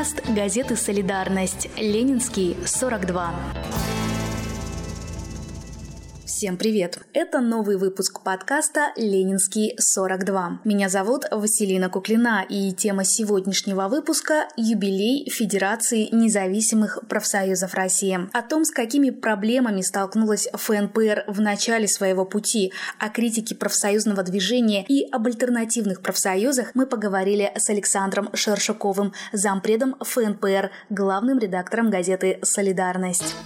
подкаст газеты «Солидарность». Ленинский, 42. Всем привет! Это новый выпуск подкаста «Ленинский 42». Меня зовут Василина Куклина, и тема сегодняшнего выпуска – юбилей Федерации независимых профсоюзов России. О том, с какими проблемами столкнулась ФНПР в начале своего пути, о критике профсоюзного движения и об альтернативных профсоюзах мы поговорили с Александром Шершаковым, зампредом ФНПР, главным редактором газеты «Солидарность».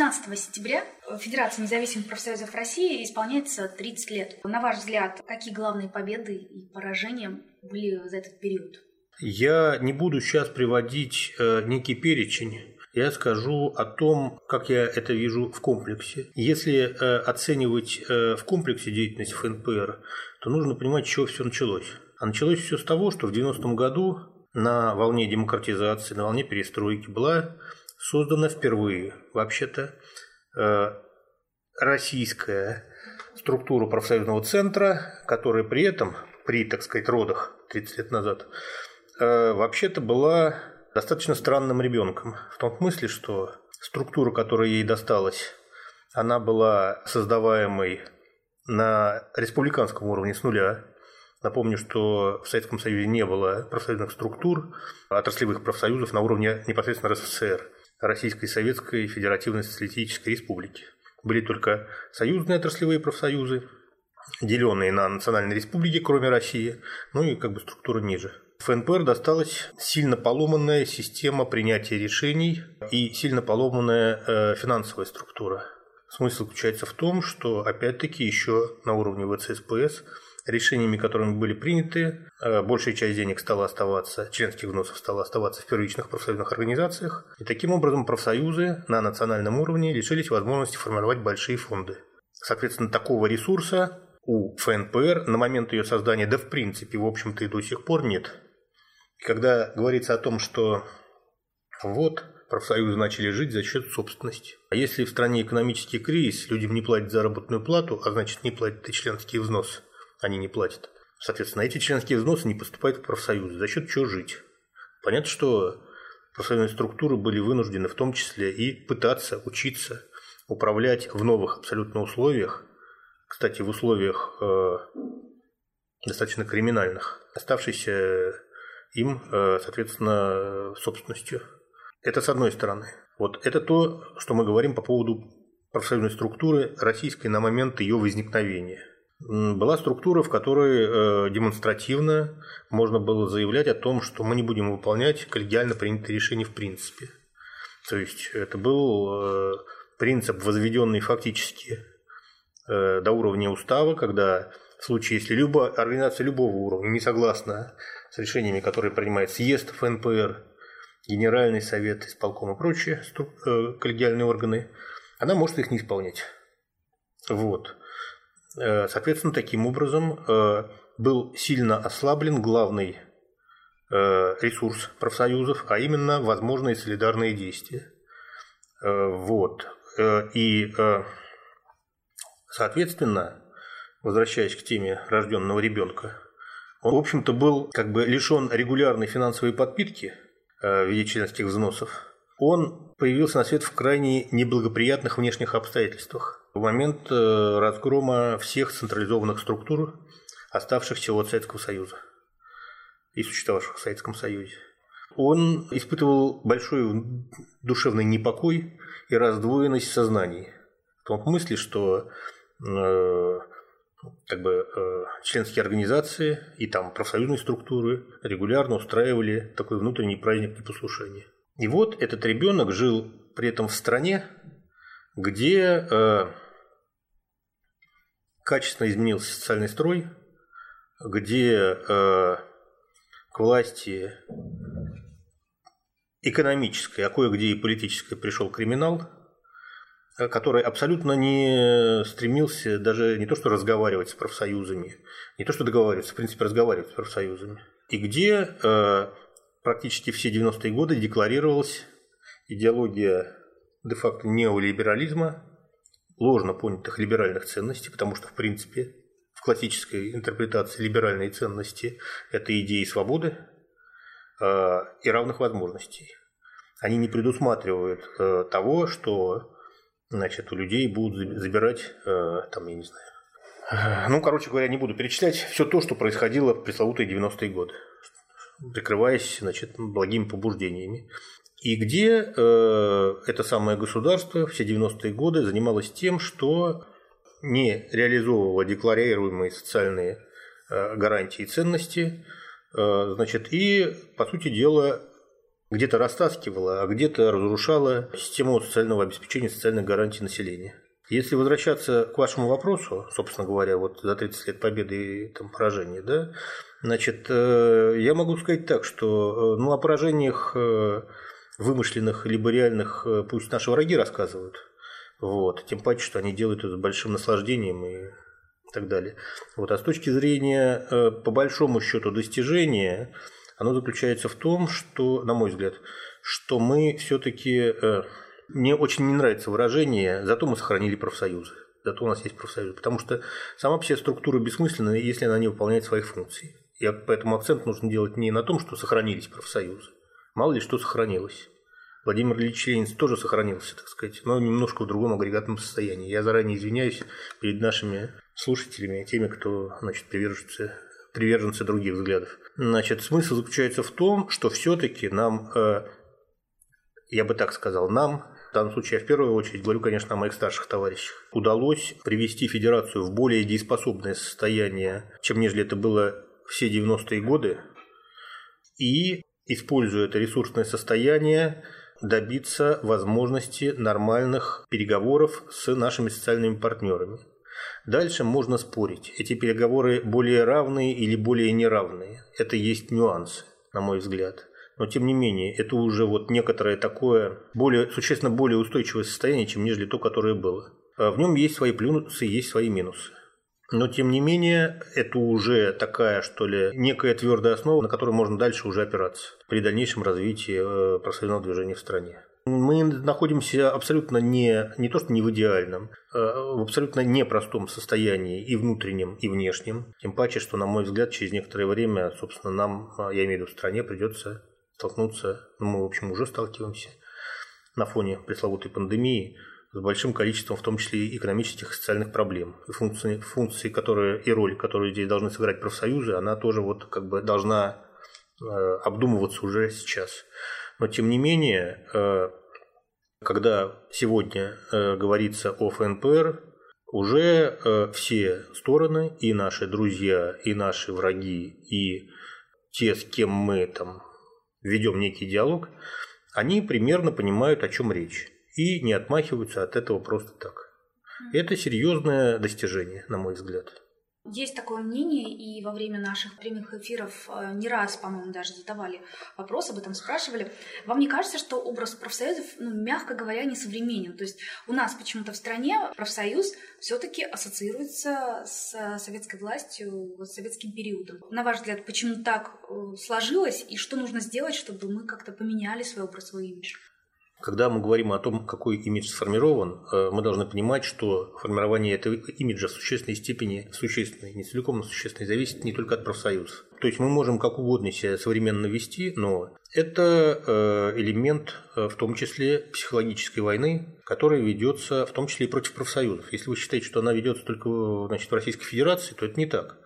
19 сентября Федерации независимых профсоюзов России исполняется 30 лет. На ваш взгляд, какие главные победы и поражения были за этот период? Я не буду сейчас приводить э, некий перечень. Я скажу о том, как я это вижу в комплексе. Если э, оценивать э, в комплексе деятельность ФНПР, то нужно понимать, с чего все началось. А началось все с того, что в 90-м году на волне демократизации, на волне перестройки была создана впервые, вообще-то, э, российская структура профсоюзного центра, которая при этом, при, так сказать, родах 30 лет назад, э, вообще-то была достаточно странным ребенком. В том смысле, что структура, которая ей досталась, она была создаваемой на республиканском уровне с нуля. Напомню, что в Советском Союзе не было профсоюзных структур, отраслевых профсоюзов на уровне непосредственно РСФСР. Российской Советской Федеративной Социалистической Республики. Были только союзные отраслевые профсоюзы, деленные на национальные республики, кроме России, ну и как бы структура ниже. ФНПР досталась сильно поломанная система принятия решений и сильно поломанная э, финансовая структура. Смысл заключается в том, что опять-таки еще на уровне ВЦСПС решениями, которыми были приняты, э, большая часть денег стала оставаться, членских взносов стала оставаться в первичных профсоюзных организациях. И таким образом профсоюзы на национальном уровне лишились возможности формировать большие фонды. Соответственно, такого ресурса у ФНПР на момент ее создания, да в принципе, в общем-то и до сих пор нет. Когда говорится о том, что вот профсоюзы начали жить за счет собственности. А если в стране экономический кризис, людям не платят заработную плату, а значит не платят и членские взносы, они не платят. Соответственно, эти членские взносы не поступают в профсоюзы. За счет чего жить? Понятно, что профсоюзные структуры были вынуждены в том числе и пытаться учиться управлять в новых абсолютно условиях, кстати, в условиях э, достаточно криминальных, оставшейся им, э, соответственно, собственностью. Это с одной стороны. Вот это то, что мы говорим по поводу профсоюзной структуры российской на момент ее возникновения была структура, в которой э, демонстративно можно было заявлять о том, что мы не будем выполнять коллегиально принятые решения в принципе. То есть это был э, принцип, возведенный фактически э, до уровня устава, когда в случае, если любая организация любого уровня не согласна с решениями, которые принимает съезд ФНПР, Генеральный совет, исполком и прочие коллегиальные органы, она может их не исполнять. Вот. Э, соответственно, таким образом э, был сильно ослаблен главный э, ресурс профсоюзов, а именно возможные солидарные действия. Вот. И, соответственно, возвращаясь к теме рожденного ребенка, он, в общем-то, был как бы лишен регулярной финансовой подпитки в виде членских взносов. Он появился на свет в крайне неблагоприятных внешних обстоятельствах в момент э, разгрома всех централизованных структур, оставшихся от Советского Союза и существовавших в Советском Союзе. Он испытывал большой душевный непокой и раздвоенность сознаний. В том смысле, что э, как бы э, членские организации и там профсоюзные структуры регулярно устраивали такой внутренний праздник непослушания. И вот этот ребенок жил при этом в стране, где э, качественно изменился социальный строй, где э, к власти экономической, а кое-где и политической пришел криминал, э, который абсолютно не стремился даже не то что разговаривать с профсоюзами, не то что договариваться, в принципе, разговаривать с профсоюзами, и где э, практически все 90-е годы декларировалась идеология де-факто неолиберализма, ложно понятых либеральных ценностей, потому что, в принципе, в классической интерпретации либеральной ценности – это идеи свободы э, и равных возможностей. Они не предусматривают э, того, что значит, у людей будут забирать, э, там, я не знаю, ну, короче говоря, не буду перечислять все то, что происходило в пресловутые 90-е годы, прикрываясь значит, благими побуждениями. И где э, это самое государство все 90-е годы занималось тем, что не реализовывала декларируемые социальные э, гарантии и ценности, э, значит, и, по сути дела, где-то растаскивала, а где-то разрушала систему социального обеспечения, социальных гарантий населения. Если возвращаться к вашему вопросу, собственно говоря, вот за 30 лет победы и там, поражения, да, значит, э, я могу сказать так, что ну, о поражениях вымышленных либо реальных пусть наши враги рассказывают – вот. Тем паче, что они делают это с большим наслаждением и так далее. Вот. А с точки зрения, э, по большому счету, достижения, оно заключается в том, что, на мой взгляд, что мы все-таки... Э, мне очень не нравится выражение «зато мы сохранили профсоюзы». Зато у нас есть профсоюзы. Потому что сама вся структура бессмысленна, если она не выполняет своих функций. И поэтому акцент нужно делать не на том, что сохранились профсоюзы. Мало ли что сохранилось. Владимир Ильич Ленин тоже сохранился, так сказать, но немножко в другом агрегатном состоянии. Я заранее извиняюсь перед нашими слушателями, теми, кто значит, приверженцы, приверженцы других взглядов. Значит, смысл заключается в том, что все-таки нам, э, я бы так сказал, нам, в данном случае я в первую очередь говорю, конечно, о моих старших товарищах, удалось привести федерацию в более дееспособное состояние, чем нежели это было все 90-е годы, и, используя это ресурсное состояние, добиться возможности нормальных переговоров с нашими социальными партнерами. Дальше можно спорить, эти переговоры более равные или более неравные. Это есть нюансы, на мой взгляд. Но тем не менее, это уже вот некоторое такое, более, существенно более устойчивое состояние, чем нежели то, которое было. А в нем есть свои плюсы, есть свои минусы. Но, тем не менее, это уже такая, что ли, некая твердая основа, на которую можно дальше уже опираться при дальнейшем развитии э, профсоюзного движения в стране. Мы находимся абсолютно не, не то что не в идеальном, а в абсолютно непростом состоянии и внутреннем, и внешнем. Тем паче, что, на мой взгляд, через некоторое время, собственно, нам, а, я имею в виду в стране, придется столкнуться, ну, мы, в общем, уже сталкиваемся на фоне пресловутой пандемии – с большим количеством, в том числе и экономических и социальных проблем. И функции, функции которые, и роль, которую здесь должны сыграть профсоюзы, она тоже вот как бы должна э, обдумываться уже сейчас. Но тем не менее, э, когда сегодня э, говорится о ФНПР, уже все стороны, и наши друзья, и наши враги, и те, с кем мы там ведем некий диалог, они примерно понимают, о чем речь и не отмахиваются от этого просто так. Это серьезное достижение, на мой взгляд. Есть такое мнение, и во время наших прямых эфиров э, не раз, по-моему, даже задавали вопрос об этом, спрашивали. Вам не кажется, что образ профсоюзов, ну, мягко говоря, не современен? То есть у нас почему-то в стране профсоюз все-таки ассоциируется с советской властью, с советским периодом. На ваш взгляд, почему так э, сложилось, и что нужно сделать, чтобы мы как-то поменяли свой образ, свой имидж? Когда мы говорим о том, какой имидж сформирован, э, мы должны понимать, что формирование этого имиджа в существенной степени, существенной, не целиком, но существенной, зависит не только от профсоюзов. То есть мы можем как угодно себя современно вести, но это э, элемент э, в том числе психологической войны, которая ведется в том числе и против профсоюзов. Если вы считаете, что она ведется только значит, в Российской Федерации, то это не так.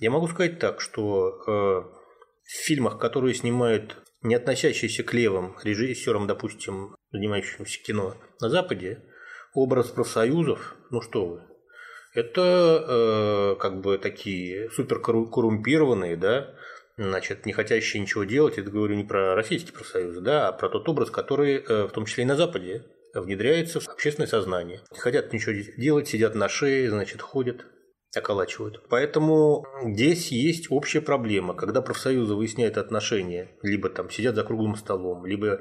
Я могу сказать так, что в фильмах, которые снимают не относящийся к левым режиссерам, допустим, занимающимся кино на Западе, образ профсоюзов, ну что вы, это э, как бы такие супер коррумпированные, да, значит, не хотящие ничего делать, это говорю не про российские профсоюзы, да, а про тот образ, который э, в том числе и на Западе внедряется в общественное сознание. Не хотят ничего делать, сидят на шее, значит, ходят околачивают. Поэтому здесь есть общая проблема, когда профсоюзы выясняют отношения, либо там сидят за круглым столом, либо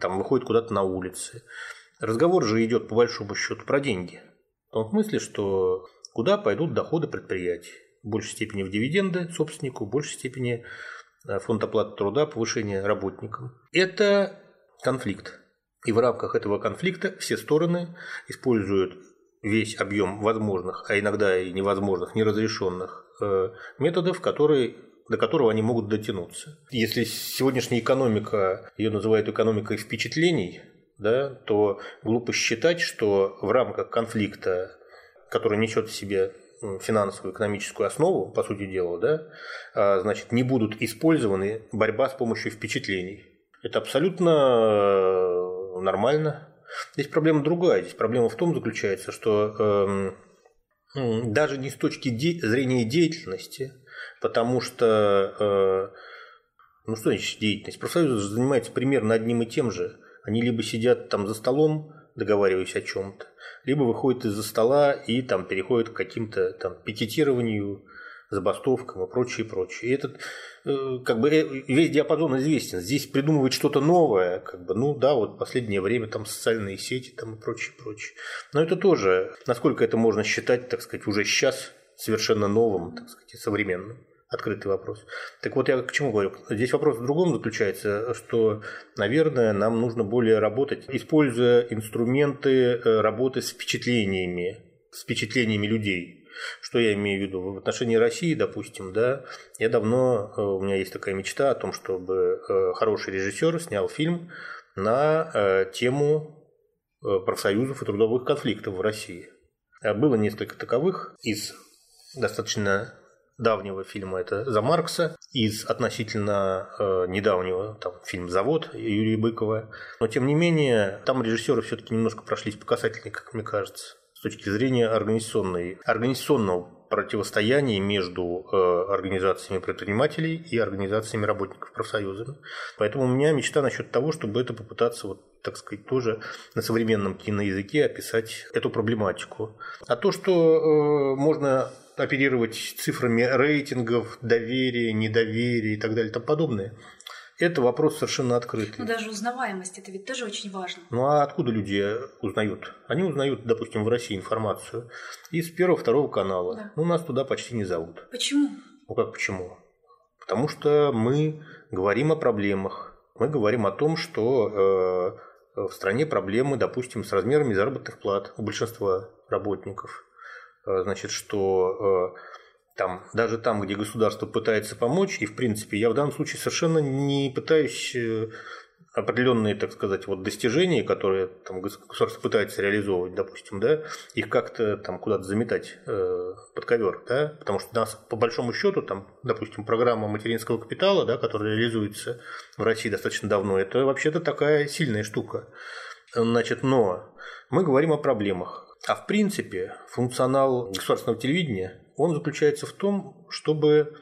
там выходят куда-то на улицы. Разговор же идет по большому счету про деньги. В том смысле, что куда пойдут доходы предприятий. В большей степени в дивиденды собственнику, в большей степени э, фонд оплаты труда, повышение работникам. Это конфликт. И в рамках этого конфликта все стороны используют весь объем возможных, а иногда и невозможных, неразрешенных э, методов, которые до которого они могут дотянуться. Если сегодняшняя экономика, ее называют экономикой впечатлений, да, то глупо считать, что в рамках конфликта, который несет в себе финансовую экономическую основу, по сути дела, да, а, значит, не будут использованы борьба с помощью впечатлений. Это абсолютно э, нормально. Здесь проблема другая. Здесь проблема в том заключается, что э, даже не с точки де- зрения деятельности, потому что, э, ну что значит деятельность? Профсоюз занимается примерно одним и тем же. Они либо сидят там за столом, договариваясь о чем-то, либо выходят из-за стола и там переходят к каким-то там пикетированию, забастовкам и прочее, прочее. И этот э, как бы э, весь диапазон известен. Здесь придумывать что-то новое, как бы, ну да, вот последнее время там социальные сети там и прочее, прочее. Но это тоже, насколько это можно считать, так сказать, уже сейчас совершенно новым, так сказать, современным открытый вопрос. Так вот, я к чему говорю? Здесь вопрос в другом заключается, что, наверное, нам нужно более работать, используя инструменты э, работы с впечатлениями, с впечатлениями людей. Что я имею в виду? В отношении России, допустим, да, я давно, э, у меня есть такая мечта о том, чтобы э, хороший режиссер снял фильм на э, тему профсоюзов и трудовых конфликтов в России. Было несколько таковых из достаточно давнего фильма это «За Маркса», из относительно э, недавнего там, фильм «Завод» Юрия Быкова. Но, тем не менее, там режиссеры все-таки немножко прошлись по как мне кажется точки зрения организационной, организационного противостояния между э, организациями предпринимателей и организациями работников профсоюзами. Поэтому у меня мечта насчет того, чтобы это попытаться вот так сказать, тоже на современном киноязыке описать эту проблематику. А то, что э, можно оперировать цифрами рейтингов, доверия, недоверия и так далее и тому подобное, это вопрос совершенно открытый. Но даже узнаваемость, это ведь тоже очень важно. Ну а откуда люди узнают? Они узнают, допустим, в России информацию из первого, второго канала. Да. Ну, нас туда почти не зовут. Почему? Ну как почему? Потому что мы говорим о проблемах. Мы говорим о том, что э, в стране проблемы, допустим, с размерами заработных плат у большинства работников. Э, значит, что э, там, даже там, где государство пытается помочь, и в принципе я в данном случае совершенно не пытаюсь э, определенные, так сказать, вот достижения, которые там государство пытается реализовывать, допустим, да, их как-то там куда-то заметать э, под ковер, да, потому что нас по большому счету там, допустим, программа материнского капитала, да, которая реализуется в России достаточно давно, это вообще-то такая сильная штука. Значит, но мы говорим о проблемах. А в принципе функционал государственного телевидения он заключается в том, чтобы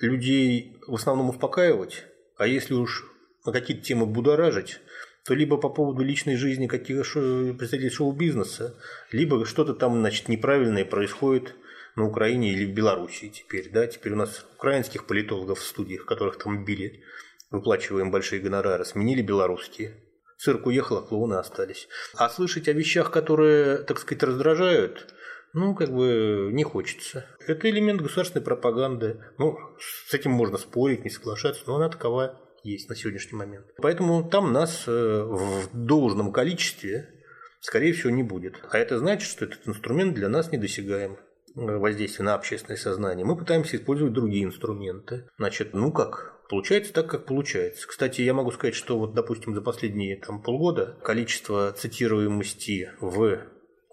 людей в основном успокаивать, а если уж на какие-то темы будоражить, то либо по поводу личной жизни каких представителей шоу-бизнеса, либо что-то там, значит, неправильное происходит на Украине или в Белоруссии теперь. Да? Теперь у нас украинских политологов в студиях, которых там били, выплачиваем большие гонорары, сменили белорусские. Цирк уехал, а клоуны остались. А слышать о вещах, которые, так сказать, раздражают, ну, как бы не хочется. Это элемент государственной пропаганды. Ну, с этим можно спорить, не соглашаться, но она такова есть на сегодняшний момент. Поэтому там нас э, в должном количестве, скорее всего, не будет. А это значит, что этот инструмент для нас недосягаем э, воздействие на общественное сознание. Мы пытаемся использовать другие инструменты. Значит, ну как, Получается так, как получается. Кстати, я могу сказать, что вот, допустим, за последние там, полгода количество цитируемости в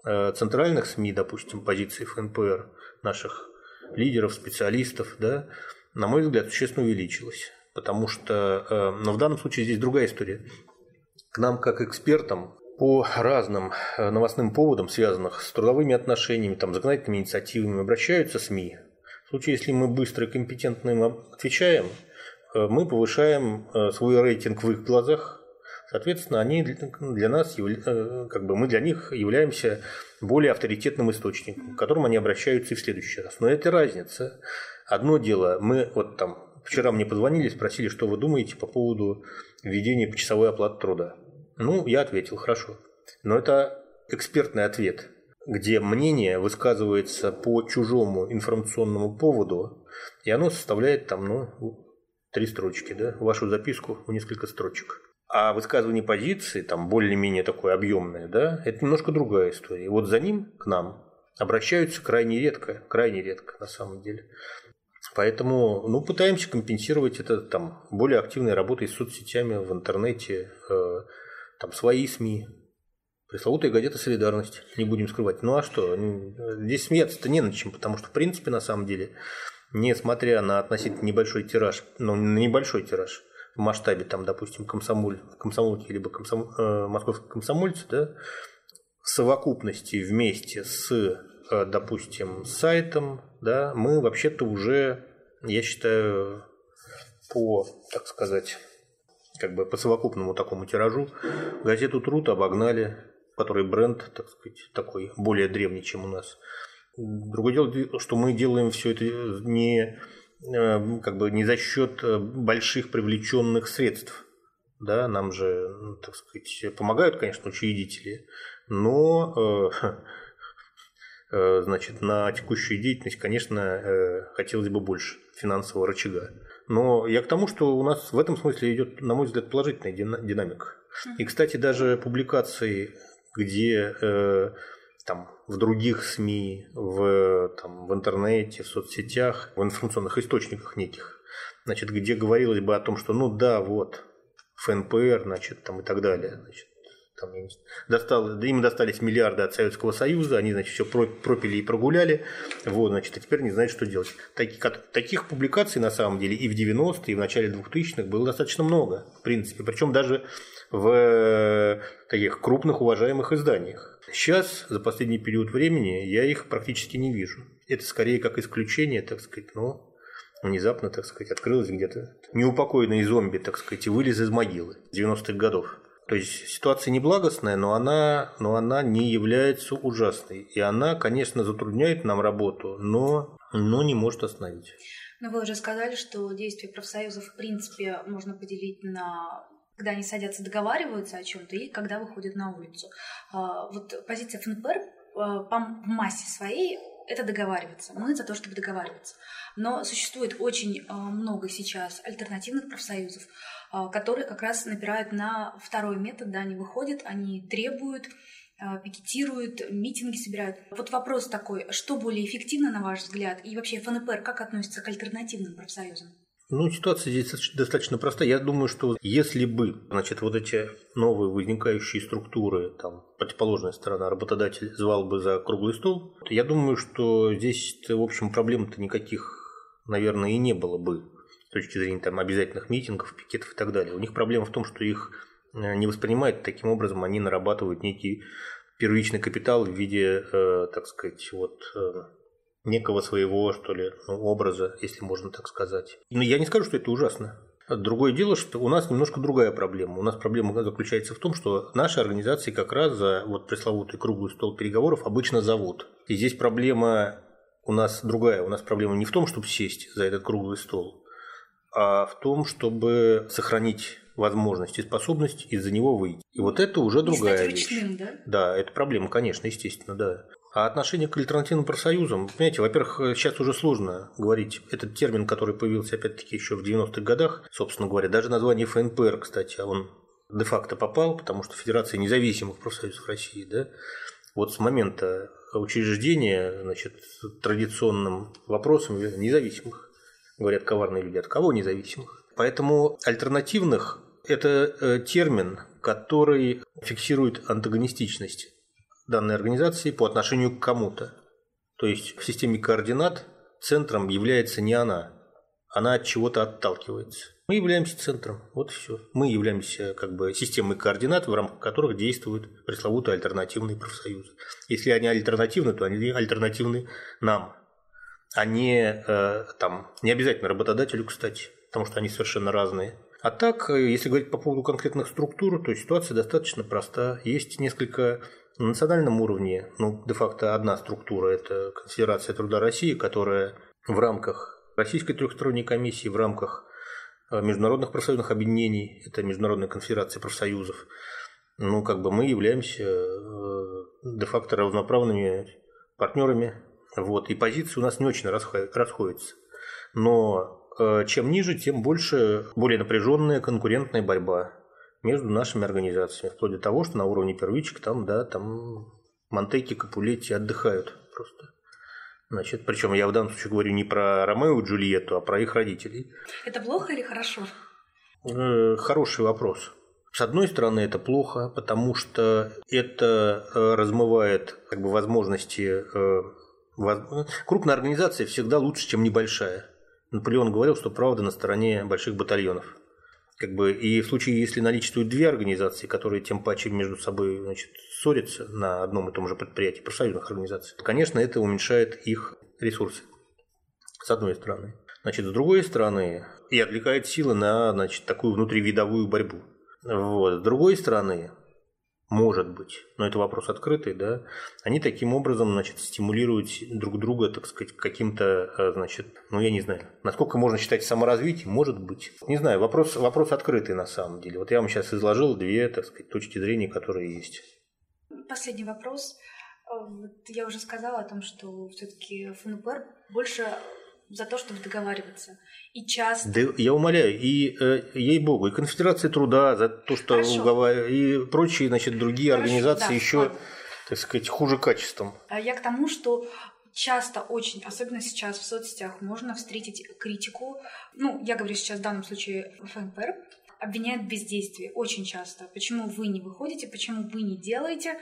центральных СМИ, допустим, позиций ФНПР, наших лидеров, специалистов, да, на мой взгляд, существенно увеличилось. Потому что, э, но в данном случае здесь другая история. К нам, как экспертам, по разным э, новостным поводам, связанных с трудовыми отношениями, там, законодательными инициативами, обращаются СМИ. В случае, если мы быстро и компетентно им отвечаем, мы повышаем свой рейтинг в их глазах, Соответственно, они для нас, э, как бы мы для них являемся более авторитетным источником, к которому они обращаются и в следующий раз. Но это разница. Одно дело, мы вот там вчера мне позвонили, спросили, что вы думаете по поводу введения почасовой оплаты труда. Ну, я ответил, хорошо. Но это экспертный ответ, где мнение высказывается по чужому информационному поводу, и оно составляет там, ну, три строчки, да, вашу записку в несколько строчек. А высказывание позиции, там более-менее такое объемное, да, это немножко другая история. Вот за ним к нам обращаются крайне редко, крайне редко на самом деле. Поэтому, ну, пытаемся компенсировать это там более активной работой с соцсетями в интернете, э, там свои СМИ, пресловутая газета «Солидарность», не будем скрывать. Ну а что, здесь смеяться-то не над чем, потому что, в принципе, на самом деле, несмотря на относительно небольшой тираж, ну, на небольшой тираж, в масштабе, там, допустим, комсомоль, комсомолки, либо комсом, э, московские комсомольцы, да, в совокупности вместе с, э, допустим, сайтом, да, мы вообще-то уже, я считаю, по, так сказать, как бы по совокупному такому тиражу газету «Труд» обогнали, который бренд, так сказать, такой более древний, чем у нас. Другое дело, что мы делаем все это не как бы не за счет э, больших привлеченных средств. Да, нам же, ну, так сказать, помогают, конечно, учредители, но э, значит, на текущую деятельность, конечно, хотелось бы больше финансового рычага. Но я к тому, что у нас в этом смысле идет, на мой взгляд, положительная динамика. И, кстати, даже публикации, где там, в других СМИ, в, там, в интернете, в соцсетях, в информационных источниках неких, значит, где говорилось бы о том, что ну да, вот, ФНПР, значит, там и так далее, значит, там, достал, им достались миллиарды от Советского Союза, они, значит, все пропили и прогуляли, вот, значит, а теперь не знают, что делать. Таких, таких публикаций, на самом деле, и в 90-е, и в начале 2000-х было достаточно много, в принципе, причем даже в таких крупных уважаемых изданиях. Сейчас, за последний период времени, я их практически не вижу. Это скорее как исключение, так сказать, но внезапно, так сказать, открылось где-то неупокоенный зомби, так сказать, и вылез из могилы 90-х годов. То есть ситуация неблагостная, но она, но она не является ужасной. И она, конечно, затрудняет нам работу, но, но не может остановить. Но вы уже сказали, что действия профсоюзов в принципе можно поделить на когда они садятся, договариваются о чем-то и когда выходят на улицу. А, вот позиция ФНПР а, по массе своей это договариваться. Мы за то, чтобы договариваться. Но существует очень а, много сейчас альтернативных профсоюзов, которые как раз напирают на второй метод. Да, они выходят, они требуют, пикетируют, митинги собирают. Вот вопрос такой, что более эффективно, на ваш взгляд, и вообще ФНПР как относится к альтернативным профсоюзам? Ну, ситуация здесь достаточно простая. Я думаю, что если бы, значит, вот эти новые возникающие структуры, там, противоположная сторона, работодатель звал бы за круглый стол, то я думаю, что здесь, в общем, проблем-то никаких, наверное, и не было бы с точки зрения там, обязательных митингов, пикетов и так далее. У них проблема в том, что их э, не воспринимают таким образом, они нарабатывают некий первичный капитал в виде, э, так сказать, вот э, некого своего, что ли, ну, образа, если можно так сказать. Но я не скажу, что это ужасно. Другое дело, что у нас немножко другая проблема. У нас проблема заключается в том, что наши организации как раз за вот пресловутый круглый стол переговоров обычно зовут. И здесь проблема у нас другая. У нас проблема не в том, чтобы сесть за этот круглый стол, а в том, чтобы сохранить возможность и способность из-за него выйти. И вот это уже другая вещь. Ручным, да? Да, это проблема, конечно, естественно, да. А отношение к альтернативным профсоюзам, понимаете, во-первых, сейчас уже сложно говорить. Этот термин, который появился опять-таки еще в 90-х годах, собственно говоря, даже название ФНПР, кстати, он де-факто попал, потому что Федерация независимых профсоюзов России, да, вот с момента учреждения, значит, традиционным вопросом независимых, говорят коварные люди, от кого независимых. Поэтому альтернативных – это э, термин, который фиксирует антагонистичность данной организации по отношению к кому-то. То есть в системе координат центром является не она, она от чего-то отталкивается. Мы являемся центром, вот и все. Мы являемся как бы системой координат, в рамках которых действуют пресловутые альтернативные профсоюзы. Если они альтернативны, то они альтернативны нам, а не, э, там, не обязательно работодателю, кстати, потому что они совершенно разные. А так, э, если говорить по поводу конкретных структур, то ситуация достаточно проста. Есть несколько на национальном уровне, ну, де-факто одна структура – это Конфедерация труда России, которая в рамках Российской трехсторонней комиссии, в рамках э, международных профсоюзных объединений, это Международная конфедерация профсоюзов, ну, как бы мы являемся э, де-факто равноправными партнерами, вот, и позиции у нас не очень расходятся. Но э, чем ниже, тем больше, более напряженная конкурентная борьба между нашими организациями, вплоть до того, что на уровне первичек там, да, там Монтеки, Капулетти отдыхают просто. Значит, причем я в данном случае говорю не про Ромео и Джульетту, а про их родителей. Это плохо или хорошо? Э, хороший вопрос. С одной стороны, это плохо, потому что это э, размывает как бы, возможности. Э, крупная организация всегда лучше, чем небольшая. Наполеон говорил, что правда на стороне больших батальонов. Как бы, и в случае, если наличествуют две организации, которые тем паче между собой значит, ссорятся на одном и том же предприятии, профсоюзных организаций, то, конечно, это уменьшает их ресурсы, с одной стороны. Значит, с другой стороны, и отвлекает силы на значит, такую внутривидовую борьбу. Вот. С другой стороны, может быть, но это вопрос открытый, да, они таким образом, значит, стимулируют друг друга, так сказать, каким-то, э, значит, ну, я не знаю, насколько можно считать саморазвитием, может быть. Не знаю, вопрос, вопрос открытый на самом деле. Вот я вам сейчас изложил две, так сказать, точки зрения, которые есть. Последний вопрос. Э, вот я уже сказала о том, что все-таки ФНПР больше за то, чтобы договариваться. И часто... Да, я умоляю, и э, ей-богу, и Конфедерация труда за то, что уговаривают, и прочие, значит, другие Хорошо, организации да, еще, ладно. так сказать, хуже качеством. А я к тому, что часто очень, особенно сейчас в соцсетях, можно встретить критику. Ну, я говорю сейчас в данном случае ФНПР, обвиняют в бездействии очень часто. Почему вы не выходите, почему вы не делаете,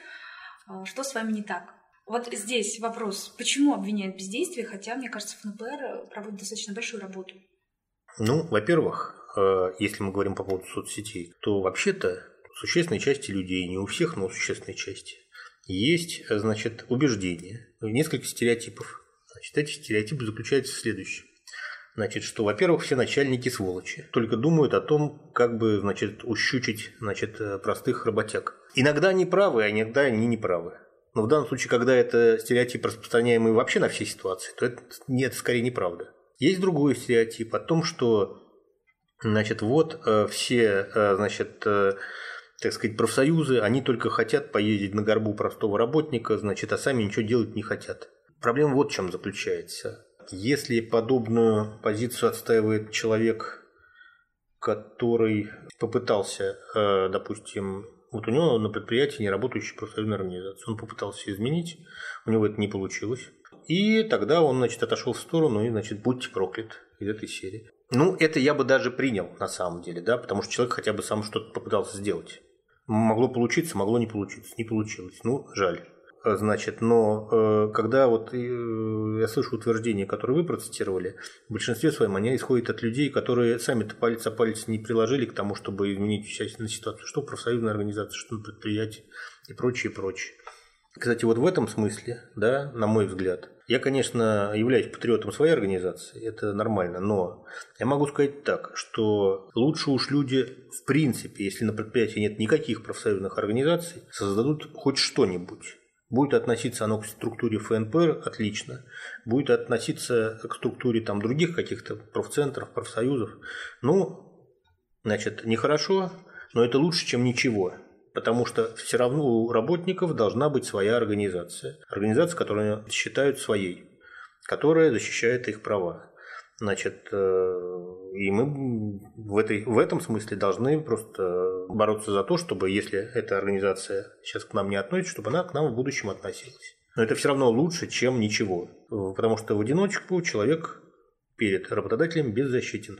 а, что с вами не так? Вот здесь вопрос, почему обвиняют в бездействии, хотя, мне кажется, ФНПР проводит достаточно большую работу. Ну, во-первых, э, если мы говорим по поводу соцсетей, то вообще-то существенной части людей, не у всех, но у существенной части, есть, значит, убеждения, несколько стереотипов. Значит, эти стереотипы заключаются в следующем. Значит, что, во-первых, все начальники сволочи, только думают о том, как бы, значит, ущучить, значит, э, простых работяг. Иногда они правы, а иногда они не правы. Но в данном случае, когда это стереотип, распространяемый вообще на все ситуации, то это нет, скорее неправда. Есть другой стереотип о том, что значит, вот э, все э, значит, э, так сказать, профсоюзы, они только хотят поездить на горбу простого работника, значит, а сами ничего делать не хотят. Проблема вот в чем заключается. Если подобную позицию отстаивает человек, который попытался, допустим, вот у него на предприятии не работающая профсоюзная организация. Он попытался изменить, у него это не получилось. И тогда он, значит, отошел в сторону и, значит, будьте проклят из этой серии. Ну, это я бы даже принял на самом деле, да, потому что человек хотя бы сам что-то попытался сделать. Могло получиться, могло не получиться, не получилось. Ну, жаль. Э, значит, но э, когда вот э, я слышу утверждения, которые вы процитировали, в большинстве своем они исходят от людей, которые сами-то палец о палец не приложили к тому, чтобы изменить участие ситуацию, что профсоюзная организация, что предприятие и прочее, прочее. Кстати, вот в этом смысле, да, на мой взгляд, я, конечно, являюсь патриотом своей организации, это нормально, но я могу сказать так, что лучше уж люди в принципе, если на предприятии нет никаких профсоюзных организаций, создадут хоть что-нибудь Будет относиться оно к структуре ФНПР – отлично. Будет относиться к структуре там, других каких-то профцентров, профсоюзов. Ну, значит, нехорошо, но это лучше, чем ничего. Потому что все равно у работников должна быть своя организация. Организация, которую они считают своей, которая защищает их права. Значит, э, и мы в, этой, в этом смысле должны просто бороться за то, чтобы, если эта организация сейчас к нам не относится, чтобы она к нам в будущем относилась. Но это все равно лучше, чем ничего. Потому что в одиночку человек перед работодателем беззащитен.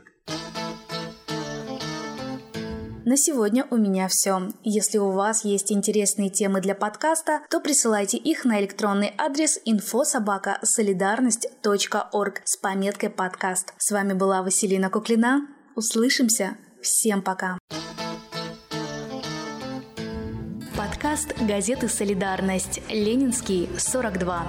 На сегодня у меня все. Если у вас есть интересные темы для подкаста, то присылайте их на электронный адрес infosobaka.solidarность.org с пометкой «Подкаст». С вами была Василина Куклина. Услышимся. Всем пока. Подкаст газеты «Солидарность». Ленинский, 42.